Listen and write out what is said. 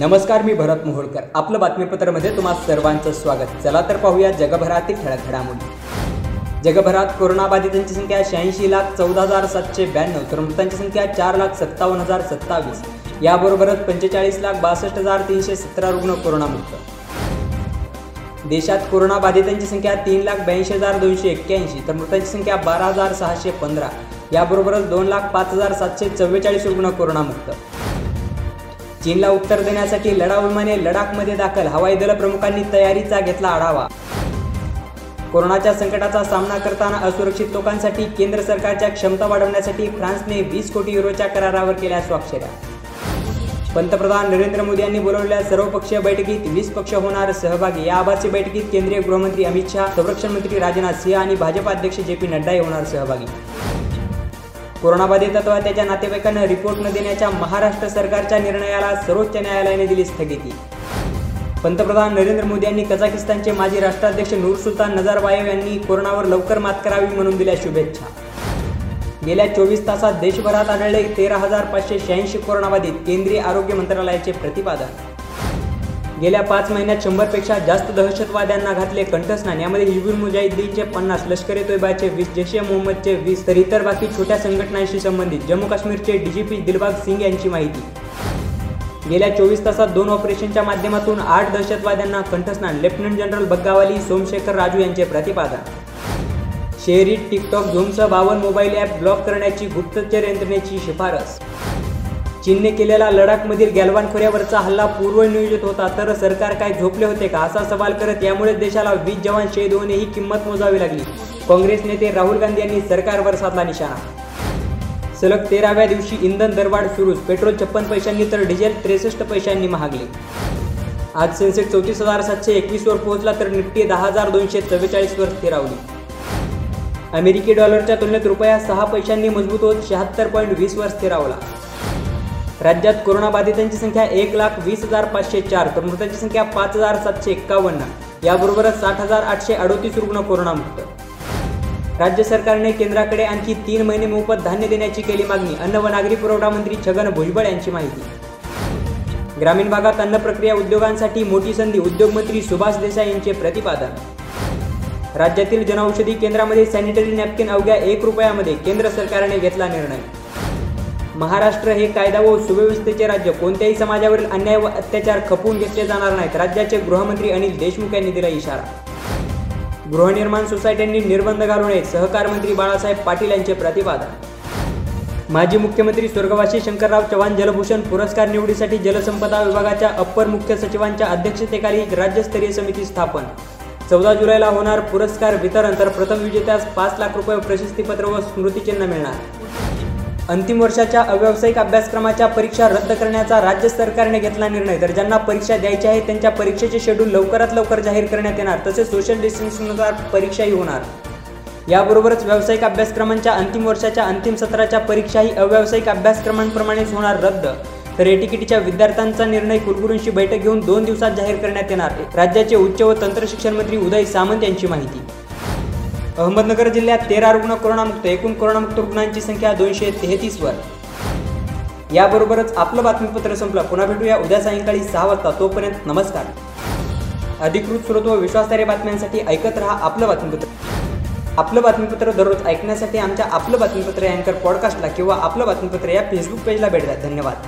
नमस्कार मी भरत मोहोळकर. आपलं बातमीपत्रामध्ये तुम्हा सर्वांचं स्वागत. चला तर पाहूया जगभरातील ठळक घडामोडी जगभरात कोरोनाबाधितांची संख्या शहाऐंशी लाख चौदा हजार सातशे ब्याण्णव तर मृतांची संख्या चार लाख सत्तावन्न हजार सत्तावीस. याबरोबरच पंचेचाळीस लाख बासष्ट हजार तीनशे सतरा रुग्ण कोरोनामुक्त. देशात कोरोनाबाधितांची संख्या तीन लाख ब्याऐंशी हजार दोनशे एक्क्याऐंशी तर मृतांची संख्या बारा हजार सहाशे पंधरा. याबरोबरच दोन लाख पाच हजार सातशे चव्वेचाळीस रुग्ण कोरोनामुक्त. चीनला उत्तर देण्यासाठी लढाऊ विमाने लडाखमध्ये दाखल. हवाई दल प्रमुखांनी तयारीचा घेतला आढावा. कोरोनाच्या संकटाचा सामना करताना असुरक्षित लोकांसाठी केंद्र सरकारच्या क्षमता वाढवण्यासाठी फ्रान्सने वीस कोटी युरोच्या करारावर केल्या स्वाक्षऱ्या. पंतप्रधान नरेंद्र मोदी यांनी बोलवलेल्या सर्वपक्षीय बैठकीत वीस पक्ष होणार सहभागी. या आभासी बैठकीत केंद्रीय गृहमंत्री अमित शहा संरक्षण मंत्री राजनाथ सिंह आणि भाजपा अध्यक्ष जे पी नड्डा होणार सहभागी. कोरोनाबाधित त्याच्या नातेवाईकांना रिपोर्ट न देण्याच्या महाराष्ट्र सरकारच्या निर्णयाला सर्वोच्च न्यायालयाने दिली स्थगिती. पंतप्रधान नरेंद्र मोदी यांनी कझाकिस्तानचे माजी राष्ट्राध्यक्ष नूर सुलतान नजारबायेव यांनी कोरोनावर लवकर मात करावी म्हणून दिल्या शुभेच्छा. गेल्या चोवीस तासात देशभरात आढळले तेरा हजार पाचशे शहाऐंशी कोरोनाबाधित केंद्रीय आरोग्य मंत्रालयाचे प्रतिपादन. गेल्या पाच महिन्यात शंभरपेक्षा जास्त दहशतवाद्यांना घातले कंठस्नान. यामध्ये हिजबुल मुजाहिद्दीनचे पन्नास लष्कर ए तोयबाचे वीस जैश ए मोहम्मदचे वीस तर इतर बाकी छोट्या संघटनांशी संबंधित जम्मू काश्मीरचे डीजीपी दिलबाग सिंग यांची माहिती. गेल्या चोवीस तासात दोन ऑपरेशनच्या माध्यमातून आठ दहशतवाद्यांना कंठस्नान. लेफ्टनंट जनरल बग्गावाली सोमशेखर राजू यांचे प्रतिपादन. शेअरी टिकटॉक झूमसह बावन मोबाईल ॲप ब्लॉक करण्याची गुप्तचर यंत्रणेची शिफारस. चीनने केलेला लडाखमधील गॅलवान खोऱ्यावरचा हल्ला पूर्वनियोजित होता तर सरकार काय झोपले होते का असा सवाल करत यामुळे देशाला वीस जवान शहीद होणे ही किंमत मोजावी लागली. काँग्रेस नेते राहुल गांधी यांनी सरकारवर साधला निशाणा. सलग तेराव्या दिवशी इंधन दरवाढ सुरूच पेट्रोल छप्पन पैशांनी तर डिझेल त्रेसष्ट पैशांनी महागले. आज सेन्सेक्स चौतीस हजार सातशे एकवीसवर पोहोचला तर निफ्टी दहा हजार दोनशे चव्वेचाळीसवर स्थिरावली. अमेरिकी डॉलरच्या तुलनेत रुपया सहा पैशांनी मजबूत होत शहात्तर पॉईंट वीसवर स्थिरावला. राज्यात कोरोनाबाधितांची संख्या एक लाख वीस हजार पाचशे चार तर मृतांची संख्या पाच हजार सातशे एक्कावन्न. याबरोबरच साठ हजार आठशे अडोतीस रुग्ण कोरोनामुक्त. राज्य सरकारने केंद्राकडे आणखी तीन महिने मोफत धान्य देण्याची केली मागणी अन्न व नागरी पुरवठा मंत्री छगन भुजबळ यांची माहिती. ग्रामीण भागात अन्न प्रक्रिया उद्योगांसाठी मोठी संधी उद्योगमंत्री सुभाष देसाई यांचे प्रतिपादन. राज्यातील जनौषधी केंद्रामध्ये सॅनिटरी नॅपकिन अवघ्या एक रुपयामध्ये केंद्र सरकारने घेतला निर्णय. महाराष्ट्र हे कायदा व सुव्यवस्थेचे राज्य. कोणत्याही समाजावरील अन्याय व अत्याचार खपवून घेतले जाणार नाहीत. राज्याचे गृहमंत्री अनिल देशमुख यांनी दिला इशारा. गृहनिर्माण सोसायट्यांनी निर्बंध घालू नयेत. सहकार मंत्री बाळासाहेब पाटील यांचे प्रतिपादन. माजी मुख्यमंत्री स्वर्गवासी शंकरराव चव्हाण जलभूषण पुरस्कार निवडीसाठी जलसंपदा विभागाच्या अप्पर मुख्य सचिवांच्या अध्यक्षतेखाली राज्यस्तरीय समिती स्थापन. चौदा जुलैला होणार पुरस्कार वितरण. तर प्रथम विजेत्यास पाच लाख रुपये प्रशस्तीपत्र व स्मृतिचिन्ह मिळणार. अंतिम वर्षाच्या अव्यावसायिक अभ्यासक्रमाच्या परीक्षा रद्द करण्याचा राज्य सरकारने घेतला निर्णय. तर ज्यांना परीक्षा द्यायची आहे त्यांच्या परीक्षेचे शेड्यूल लवकरात लवकर जाहीर करण्यात येणार तसेच सोशल डिस्टन्सिंगनुसार परीक्षाही होणार. याबरोबरच व्यावसायिक अभ्यासक्रमांच्या अंतिम वर्षाच्या अंतिम सत्राच्या परीक्षाही अव्यावसायिक अभ्यासक्रमांप्रमाणेच होणार रद्द. तर एटीकेटीच्या विद्यार्थ्यांचा निर्णय कुलगुरूंशी बैठक घेऊन दोन दिवसात जाहीर करण्यात येणार. राज्याचे उच्च व तंत्रशिक्षण मंत्री उदय सामंत यांची माहिती. अहमदनगर जिल्ह्यात तेरा रुग्ण कोरोनामुक्त एकूण कोरोनामुक्त रुग्णांची संख्या दोनशे तेहतीसवर याबरोबरच आपलं बातमीपत्र संपलं. पुन्हा भेटूया उद्या सायंकाळी सहा वाजता. तोपर्यंत नमस्कार. अधिकृत स्रोत व विश्वासार्ह बातम्यांसाठी ऐकत रहा आपलं बातमीपत्र. आपलं बातमीपत्र दररोज ऐकण्यासाठी आमच्या आपलं बातमीपत्र अँकर पॉडकास्टला किंवा आपलं बातमीपत्र या फेसबुक पेजला भेट द्या. धन्यवाद.